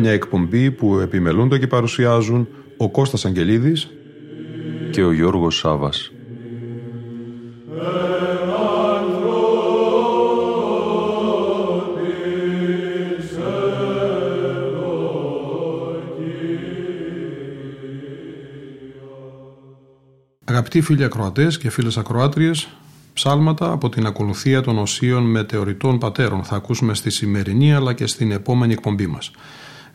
Μια εκπομπή που επιμελούνται και παρουσιάζουν ο Κώστας Αγγελίδης και ο Γιώργος Σάβας. Αγαπητοί φίλοι ακροατές και φίλες ακροάτριες, ψάλματα από την ακολουθία των οσίων μετεωρητών πατέρων θα ακούσουμε στη σημερινή αλλά και στην επόμενη εκπομπή μας.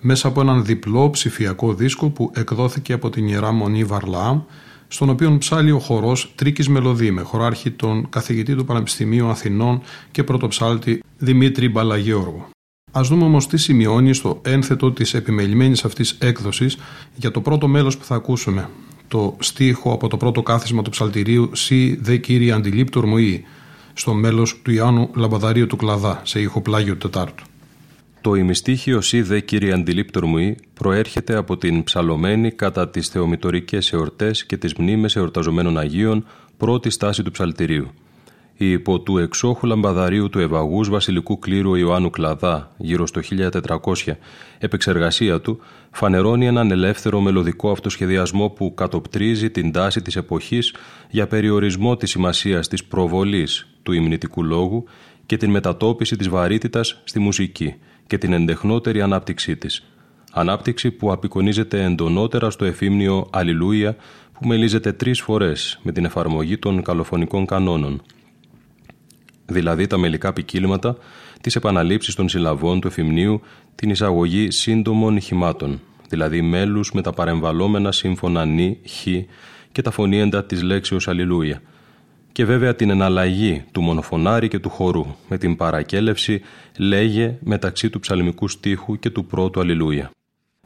Μέσα από έναν διπλό ψηφιακό δίσκο που εκδόθηκε από την Ιερά Μονή Βαρλάμ στον οποίο ψάλει ο χορός Τρίκης Μελωδή με χωράρχη τον καθηγητή του Πανεπιστημίου Αθηνών και πρωτοψάλτη Δημήτρη Μπαλαγιώργου. Α δούμε όμως τι σημειώνει στο ένθετο της επιμελημένης αυτής έκδοσης για το πρώτο μέλος που θα ακούσουμε, το στίχο από το πρώτο κάθισμα του ψαλτηρίου «Σι δε κύριε αντιλήπτορ μου ή» στο μέλος του Ιωάννου Λαμπαδαρίου του Κλαδά, σε ήχο πλάγιο Τετάρτου. Το ημιστήχιο «Σι δε κύριε αντιλήπτορ μου ή» προέρχεται από την ψαλωμένη κατά τις θεομητορικές εορτές και τις μνήμες εορταζομένων Αγίων πρώτη στάση του ψαλτηρίου – η υπό του εξόχου λαμπαδαρίου του Ευαγούς βασιλικού κλήρου Ιωάννου Κλαδά γύρω στο 1400 επεξεργασία του φανερώνει έναν ελεύθερο μελωδικό αυτοσχεδιασμό που κατοπτρίζει την τάση της εποχής για περιορισμό της σημασίας της προβολής του υμνητικού λόγου και την μετατόπιση της βαρύτητας στη μουσική και την εντεχνότερη ανάπτυξή της. Ανάπτυξη που απεικονίζεται εντονότερα στο εφήμνιο «Αλληλούια» που μελίζεται τρεις φορές με την εφαρμογή των καλοφωνικών κανόνων δηλαδή τα μελικά ποικίλματα, τις επαναλήψεις των συλλαβών του εφημνίου, την εισαγωγή σύντομων ηχημάτων, δηλαδή μέλους με τα παρεμβαλόμενα σύμφωνα νη, χ και τα φωνήεντα της λέξεως Αλληλούια. Και βέβαια την εναλλαγή του μονοφωνάρι και του χορού, με την παρακέλευση λέγε μεταξύ του ψαλμικού στίχου και του πρώτου Αλληλούια.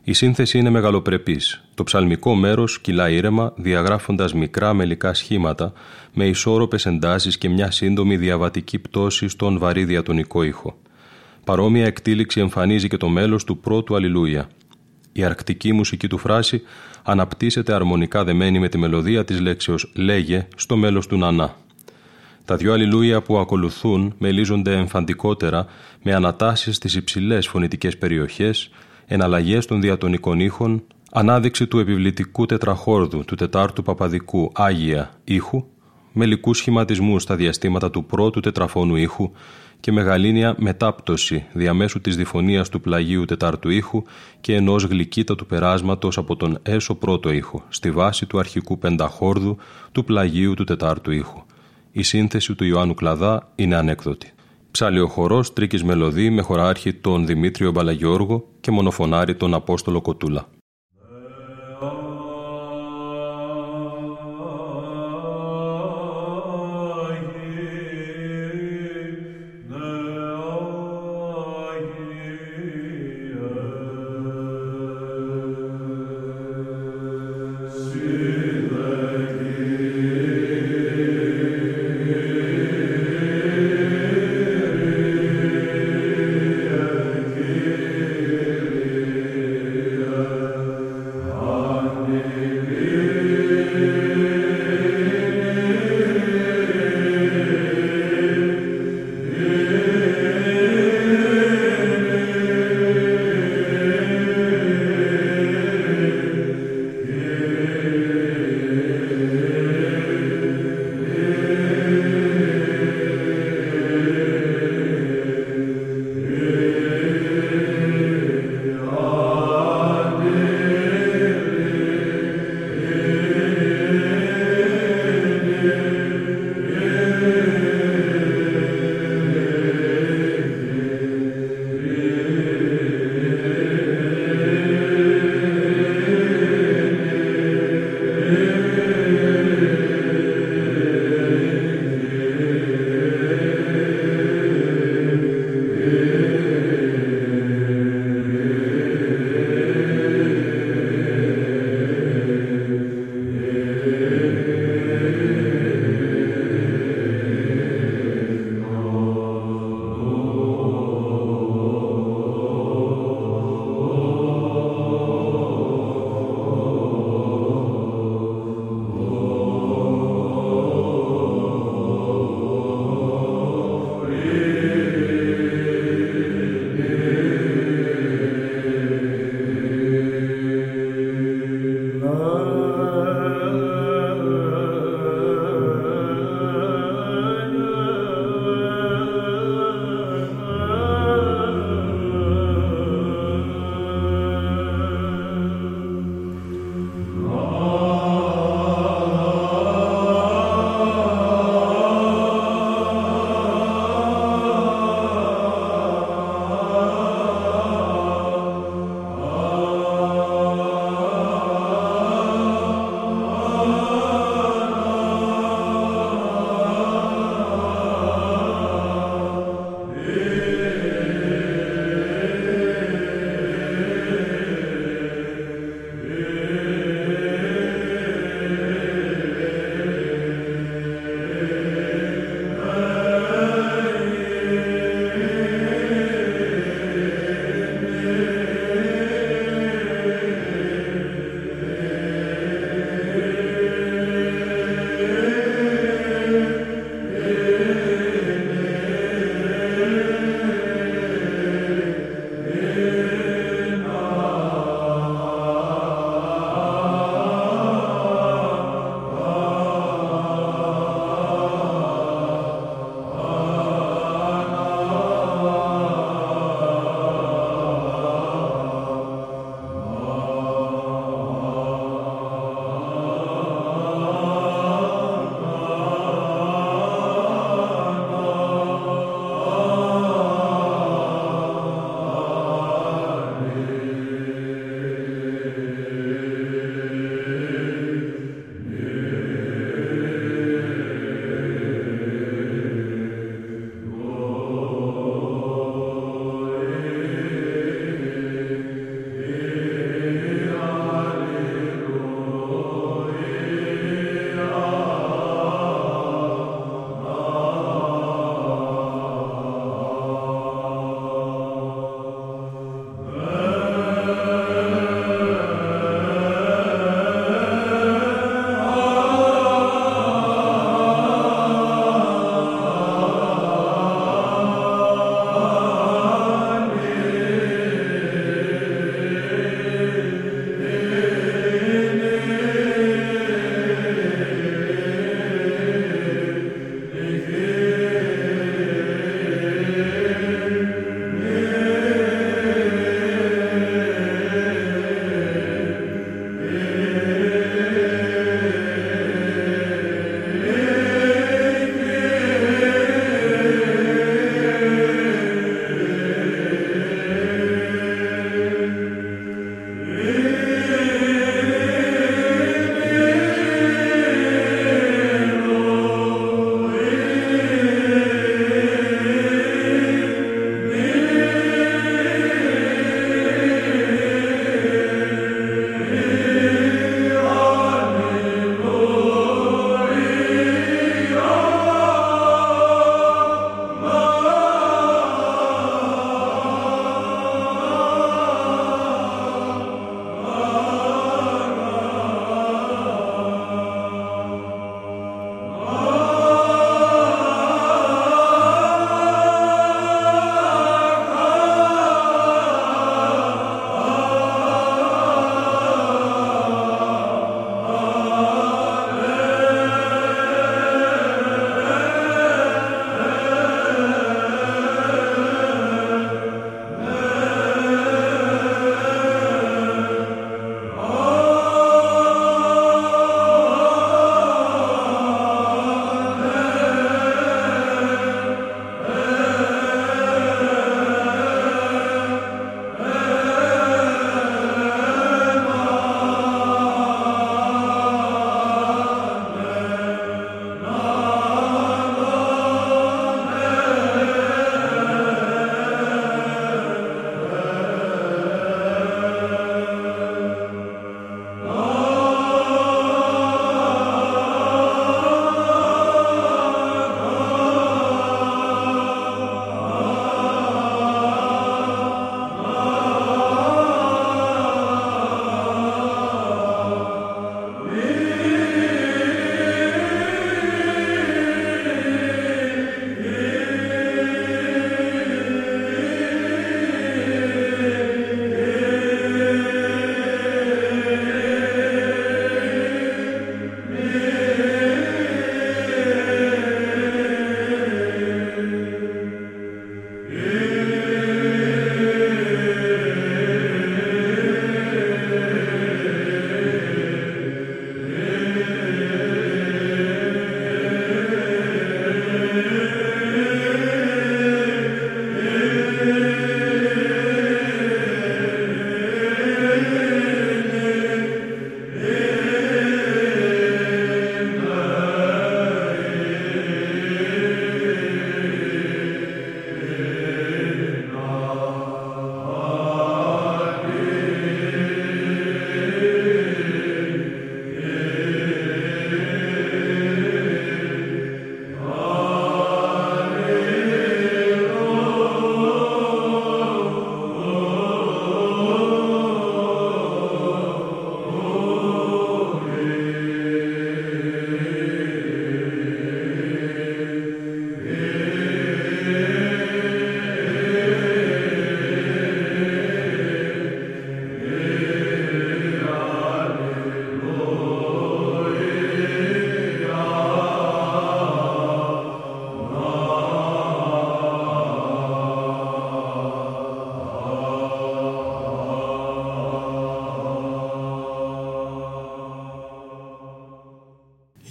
Η σύνθεση είναι μεγαλοπρεπής. Το ψαλμικό μέρος κυλά ήρεμα, διαγράφοντας μικρά μελικά σχήματα, με ισόρροπες εντάσεις και μια σύντομη διαβατική πτώση στον βαρύ διατονικό ήχο. Παρόμοια εκτήληξη εμφανίζει και το μέλος του πρώτου Αλληλούια. Η αρκτική μουσική του φράση αναπτύσσεται αρμονικά δεμένη με τη μελωδία της λέξεως «λέγε» στο μέλος του «νανά». Τα δυο αλληλούια που ακολουθούν μελίζονται εμφαντικότερα με ανατάσεις στις υψηλές φωνητικές περιοχές, εναλλαγές των διατονικών ήχων, ανάδειξη του επιβλητικού τετραχόρδου του τετάρτου παπαδικού Άγια ήχου, μελικού σχηματισμούς στα διαστήματα του πρώτου τετραφώνου ήχου και μεγαλύνια μετάπτωση διαμέσου της διφωνίας του πλαγίου τετάρτου ήχου και ενός γλυκύτατου περάσματος από τον έσω πρώτο ήχο, στη βάση του αρχικού πενταχόρδου του πλαγίου του τετάρτου ήχου. Η σύνθεση του Ιωάννου Κλαδά είναι ανέκδοτη. Ψάλει ο χορός Τρίκης Μελωδή με χωράρχη τον Δημήτριο Μπαλαγιώργο και μονοφωνάρι τον Απόστολο Κοτούλα.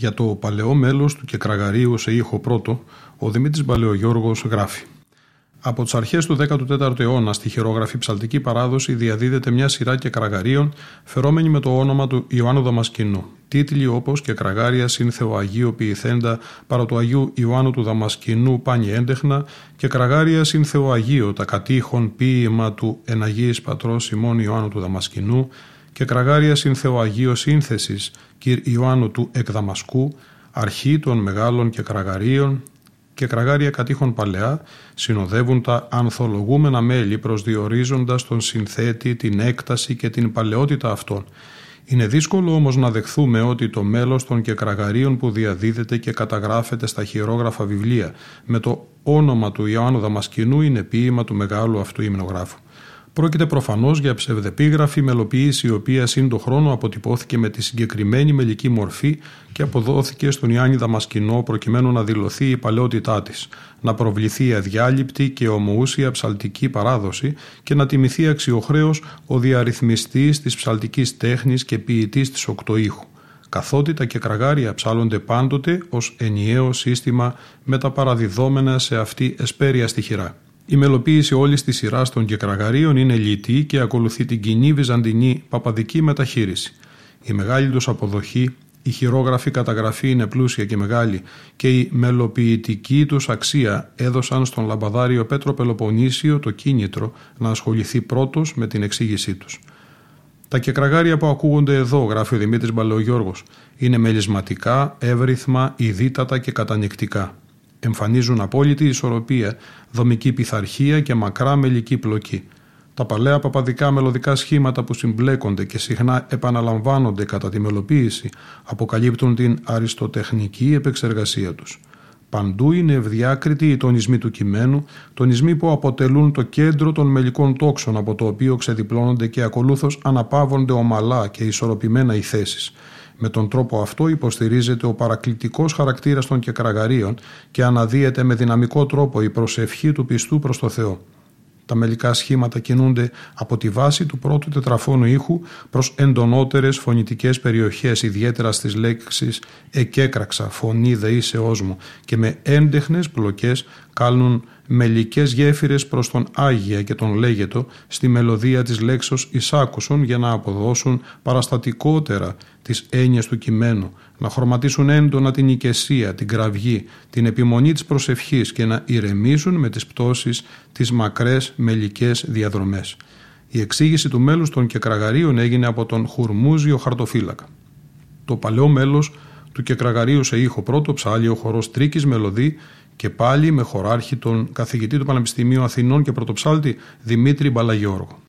Για το παλαιό μέλος του Κεκραγαρίου σε ήχο πρώτο, ο Δημήτρης Μπαλαιογιώργος γράφει από τις αρχές του 14ου αιώνα στη χειρόγραφη ψαλτική παράδοση διαδίδεται μια σειρά και κραγαρίων φερόμενη με το όνομα του Ιωάννου Δαμασκηνού. Τίτλοι όπως και κραγάρια συν Θεοαγίου ποιηθέντα παρά του Αγίου Ιωάννου του Δαμασκηνού πάνι έντεχνα και κραγάρια συν Θεοαγίου τα κατήχων ποίημα του εναγίης πατρός Σιμών Ιωάννου του Δαμασκηνού και κραγάρια συν Θεοαγίου σύνθεσης κυρ Ιωάννου του Εκδαμασκού αρχή των μεγάλων και κραγαρίων και κραγάρια κατήχων παλαιά συνοδεύουν τα ανθολογούμενα μέλη προσδιορίζοντας τον συνθέτη, την έκταση και την παλαιότητα αυτών. Είναι δύσκολο όμως να δεχθούμε ότι το μέλος των κεκραγαρίων που διαδίδεται και καταγράφεται στα χειρόγραφα βιβλία με το όνομα του Ιωάννου Δαμασκηνού είναι ποίημα του μεγάλου αυτού υμνογράφου. Πρόκειται προφανώς για ψευδεπίγραφη μελοποίηση, η οποία σύν το χρόνο αποτυπώθηκε με τη συγκεκριμένη μελική μορφή και αποδόθηκε στον Ιάννη Δαμασκηνό προκειμένου να δηλωθεί η παλαιότητά της, να προβληθεί η αδιάλειπτη και ομοούσια ψαλτική παράδοση και να τιμηθεί αξιοχρέως ο διαρρυθμιστής της ψαλτικής τέχνης και ποιητής της οκτωήχου. Καθότητα και κραγάρια ψάλλονται πάντοτε ως ενιαίο σύστημα με τα παραδιδόμενα σε αυτή εσπέρια στοιχειρά. Η μελοποίηση όλης της σειράς των κεκραγαρίων είναι λυτή και ακολουθεί την κοινή βυζαντινή παπαδική μεταχείριση. Η μεγάλη τους αποδοχή, η χειρόγραφη καταγραφή είναι πλούσια και μεγάλη και η μελοποιητική τους αξία έδωσαν στον λαμπαδάριο Πέτρο Πελοποννήσιο το κίνητρο να ασχοληθεί πρώτος με την εξήγησή τους. Τα κεκραγάρια που ακούγονται εδώ, γράφει ο Δημήτρης Μπαλαιογιώργος, είναι μελισματικά, εύρυθμα, ιδίτατα και κατανικτικά εμφανίζουν απόλυτη ισορροπία, δομική πειθαρχία και μακρά μελική πλοκή. Τα παλαιά παπαδικά μελωδικά σχήματα που συμπλέκονται και συχνά επαναλαμβάνονται κατά τη μελοποίηση αποκαλύπτουν την αριστοτεχνική επεξεργασία τους. Παντού είναι ευδιάκριτοι οι τονισμοί του κειμένου, τονισμοί που αποτελούν το κέντρο των μελικών τόξων από το οποίο ξεδιπλώνονται και ακολούθως αναπαύονται ομαλά και ισορροπημένα οι θέσεις. Με τον τρόπο αυτό υποστηρίζεται ο παρακλητικός χαρακτήρας των κεκραγαρίων και αναδύεται με δυναμικό τρόπο η προσευχή του πιστού προς το Θεό. Τα μελικά σχήματα κινούνται από τη βάση του πρώτου τετραφώνου ήχου προς εντονότερες φωνητικές περιοχές, ιδιαίτερα στις λέξεις «εκέκραξα», «φωνή δεήσεώς μου» και με έντεχνες πλοκές κάλνουν μελικές γέφυρες προς τον Άγια και τον Λέγετο στη μελωδία της λέξεως «εισάκουσον» για να αποδώσουν παραστατικότερα τις έννοιες του κειμένου, να χρωματίσουν έντονα την οικεσία, την κραυγή, την επιμονή της προσευχής και να ηρεμήσουν με τις πτώσεις τις μακρές μελικές διαδρομές. Η εξήγηση του μέλους των κεκραγαρίων έγινε από τον Χουρμούζιο Χαρτοφύλακα. Το παλαιό μέλος του κεκραγαρίου σε ήχο πρώτο ψάλει ο χορός Τρίκης Μελωδή και πάλι με χωράρχη τον καθηγητή του Πανεπιστημίου Αθηνών και πρωτοψάλτη Δημήτρη Μπαλαγιώργο.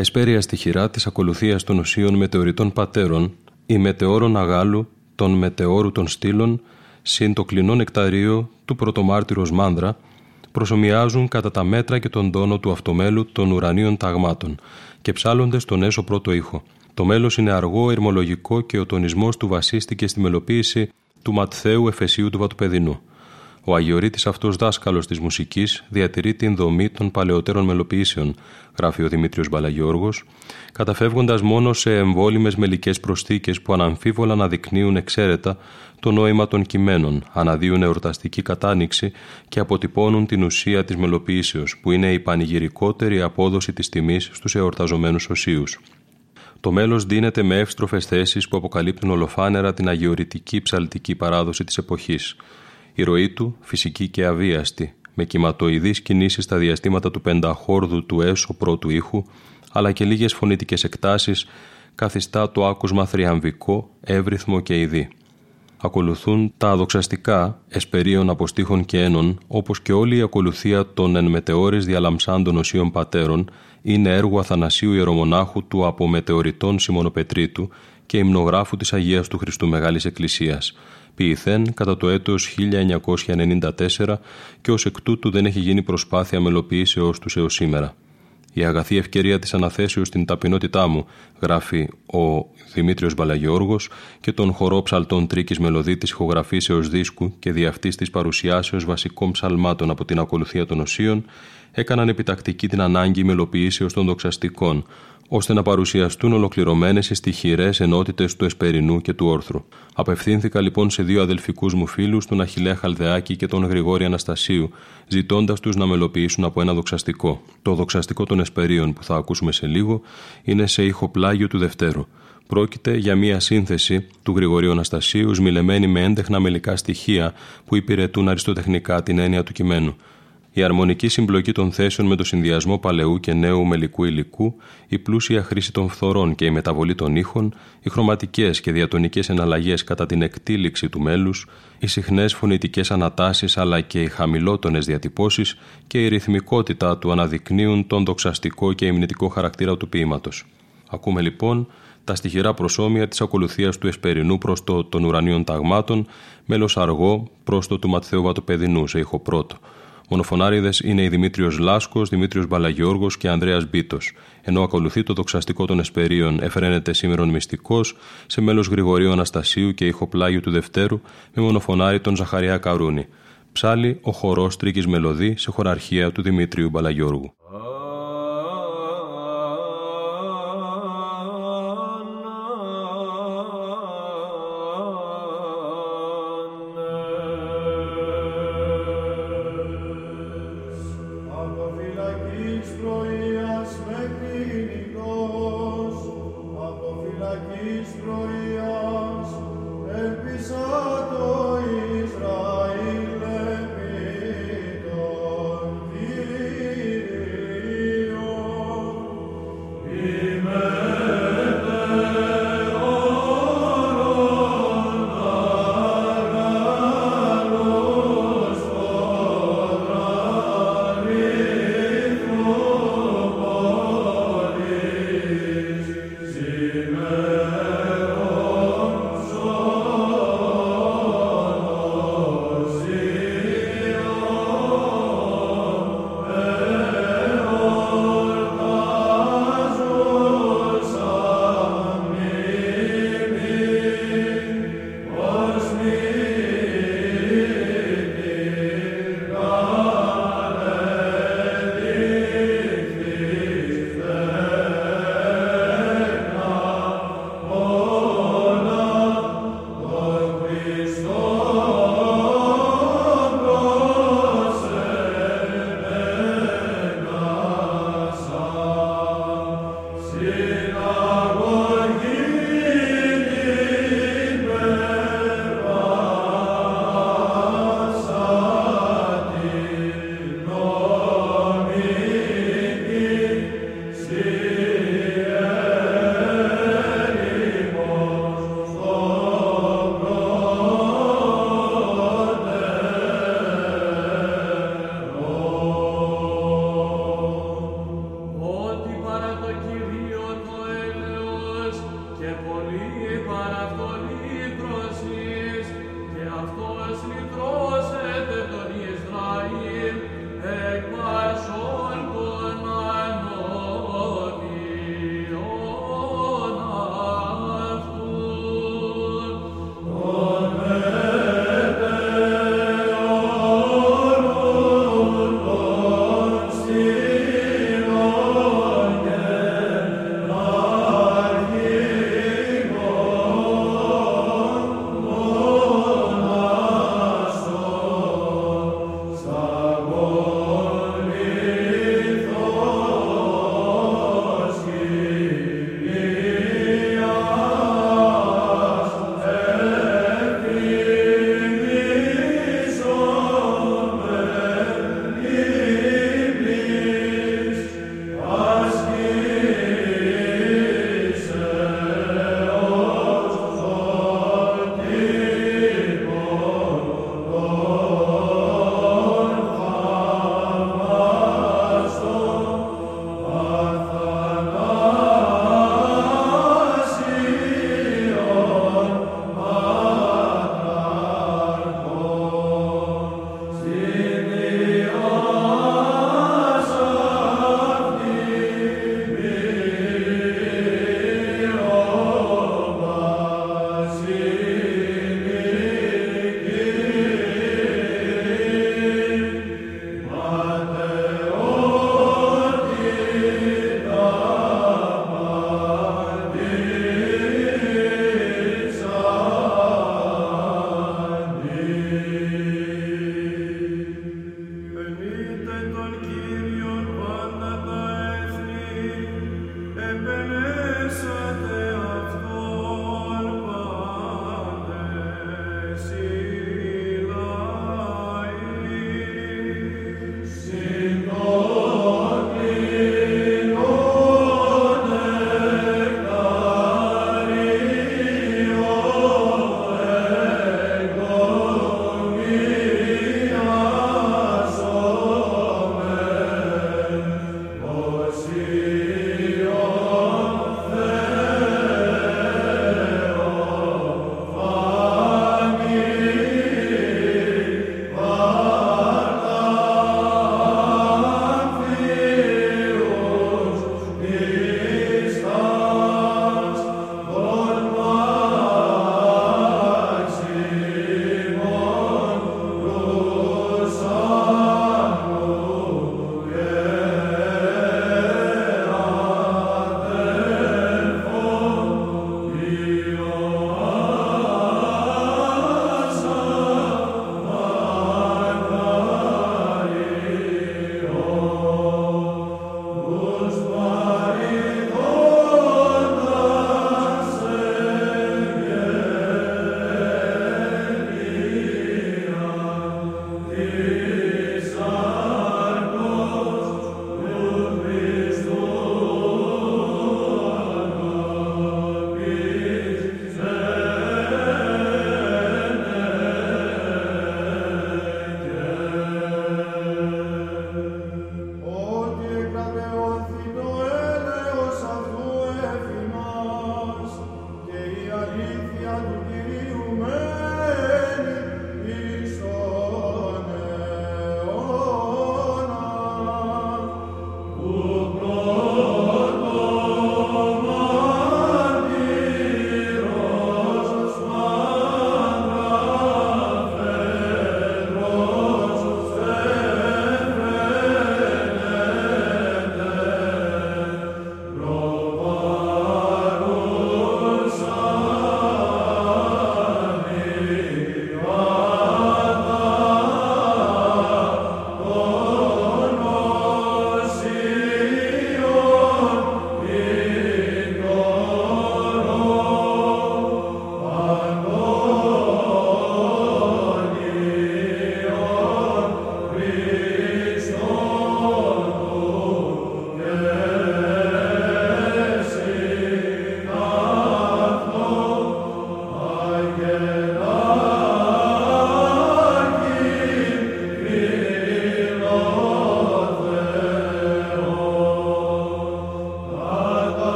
Εσπέρια στοιχειρά της ακολουθίας των ουσίων μετεωρητών πατέρων ή μετεώρων αγάλου των μετεώρου των στήλων συν το κλεινό νεκταρίο του πρωτομάρτυρος Μάνδρα προσωμιάζουν κατά τα μέτρα και τον τόνο του αυτομέλου των ουρανίων ταγμάτων και ψάλλονται στον έσω πρώτο ήχο. Το μέλος είναι αργό, ερμολογικό και ο τονισμός του βασίστηκε στη μελοποίηση του Ματθαίου Εφεσίου του Βατοπεδινού. Ο Αγιορείτης αυτός δάσκαλος της μουσικής διατηρεί την δομή των παλαιότερων μελοποιήσεων, γράφει ο Δημήτριος Μπαλαγιώργος, καταφεύγοντας μόνο σε εμβόλυμες μελικές προσθήκες που αναμφίβολα αναδεικνύουν εξαίρετα το νόημα των κειμένων, αναδύουν εορταστική κατάνοιξη και αποτυπώνουν την ουσία της μελοποιήσεως, που είναι η πανηγυρικότερη απόδοση της τιμής στους εορταζομένους οσίους. Το μέλος δίνεται με εύστροφες θέσεις που αποκαλύπτουν ολοφάνερα την αγιορητική ψαλτική παράδοση της εποχής. Η ροή του, φυσική και αβίαστη, με κυματοειδείς κινήσεις στα διαστήματα του πενταχόρδου του έσω πρώτου ήχου, αλλά και λίγες φωνητικές εκτάσεις, καθιστά το άκουσμα θριαμβικό, εύρυθμο και ειδή. Ακολουθούν τα αδοξαστικά, εσπερίων αποστήχων και ένων, όπως και όλη η ακολουθία των εν μετεώρες διαλαμψάντων οσίων πατέρων, είναι έργο Αθανασίου Ιερομονάχου του από μετεωρητών Σιμωνοπετρίτου και υμνογράφου της Αγίας του Χριστού Μεγάλης Εκκλησίας, ποιηθέν κατά το έτος 1994 και ως εκ τούτου δεν έχει γίνει προσπάθεια μελοποιήσεως τους έως σήμερα. Η αγαθή ευκαιρία της αναθέσεως στην ταπεινότητά μου, γράφει ο Δημήτριος Μπαλαγιώργος και τον χορό ψαλτών τρίκης μελωδί της ηχογραφήσεως δίσκου και δι' αυτής της παρουσιάσεως βασικών ψαλμάτων από την ακολουθία των οσίων, έκαναν επιτακτική την ανάγκη μελοποιήσεως των δοξαστικών, ώστε να παρουσιαστούν ολοκληρωμένες οι στοιχειρέ ενότητες του Εσπερινού και του Όρθρου. Απευθύνθηκα λοιπόν σε δύο αδελφικούς μου φίλους, τον Αχηλέα Χαλδεάκη και τον Γρηγόρη Αναστασίου, ζητώντας τους να μελοποιήσουν από ένα δοξαστικό. Το δοξαστικό των Εσπερίων που θα ακούσουμε σε λίγο είναι σε ήχο πλάγιο του Δευτέρου. Πρόκειται για μία σύνθεση του Γρηγορίου Αναστασίου, σμιλεμένη με έντεχνα μελικά στοιχεία που υπηρετούν αριστοτεχνικά την έννοια του κειμένου. Η αρμονική συμπλοκή των θέσεων με το συνδυασμό παλαιού και νέου μελικού υλικού, η πλούσια χρήση των φθορών και η μεταβολή των ήχων, οι χρωματικές και διατονικές εναλλαγές κατά την εκτήληξη του μέλους, οι συχνές φωνητικές ανατάσεις αλλά και οι χαμηλότονες διατυπώσεις και η ρυθμικότητα του αναδεικνύουν τον δοξαστικό και υμνητικό χαρακτήρα του ποίηματος. Ακούμε λοιπόν τα στοιχειρά προσώμια της ακολουθίας του Εσπερινού προς το των ουρανίων ταγμάτων, μέλος αργό προ το του Ματθαίου Βατοπεδινού σε ήχο πρώτο. Μονοφωνάριδες είναι οι Δημήτριος Λάσκος, Δημήτριος Μπαλαγιώργος και Ανδρέας Μπίτος, ενώ ακολουθεί το δοξαστικό των Εσπερίων εφραίνεται σήμερον μυστικός σε μέλος Γρηγορίου Αναστασίου και ηχοπλάγιου του Δευτέρου με μονοφωνάρι τον Ζαχαριά Καρούνη. Ψάλι ο χορός Τρίκης Μελωδή σε χωραρχία του Δημήτριου Μπαλαγιώργου.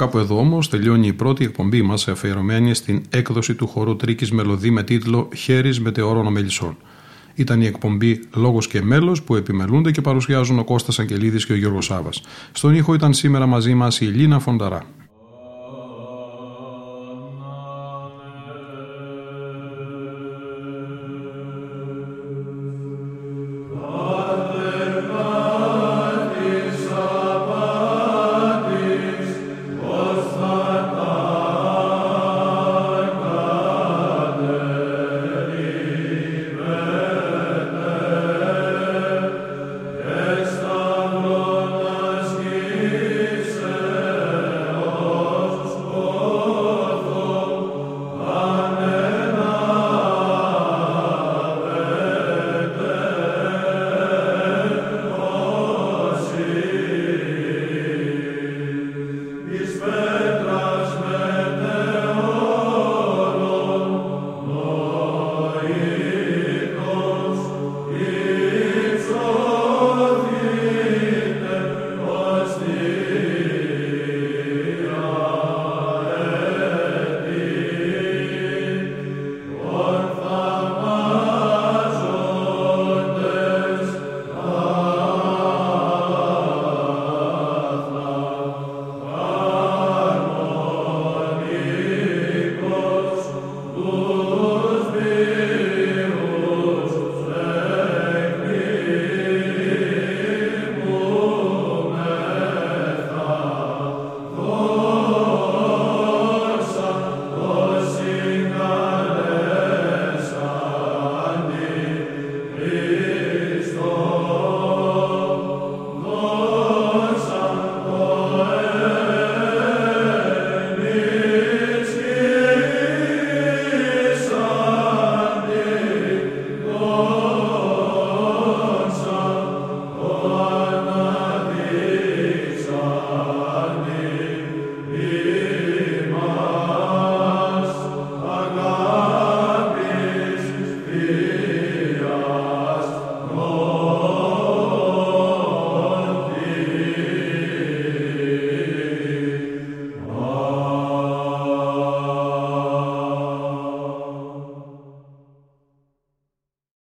Κάπου εδώ όμως τελειώνει η πρώτη εκπομπή μας αφιερωμένη στην έκδοση του χορού Τρίκης Μελωδή με τίτλο Χέρις Μετεώρων Ομελισσών. Ήταν η εκπομπή Λόγος και Μέλος που επιμελούνται και παρουσιάζουν ο Κώστας Αγγελίδης και ο Γιώργος Σάβα. Στον ήχο ήταν σήμερα μαζί μας η Ελίνα Φονταρά.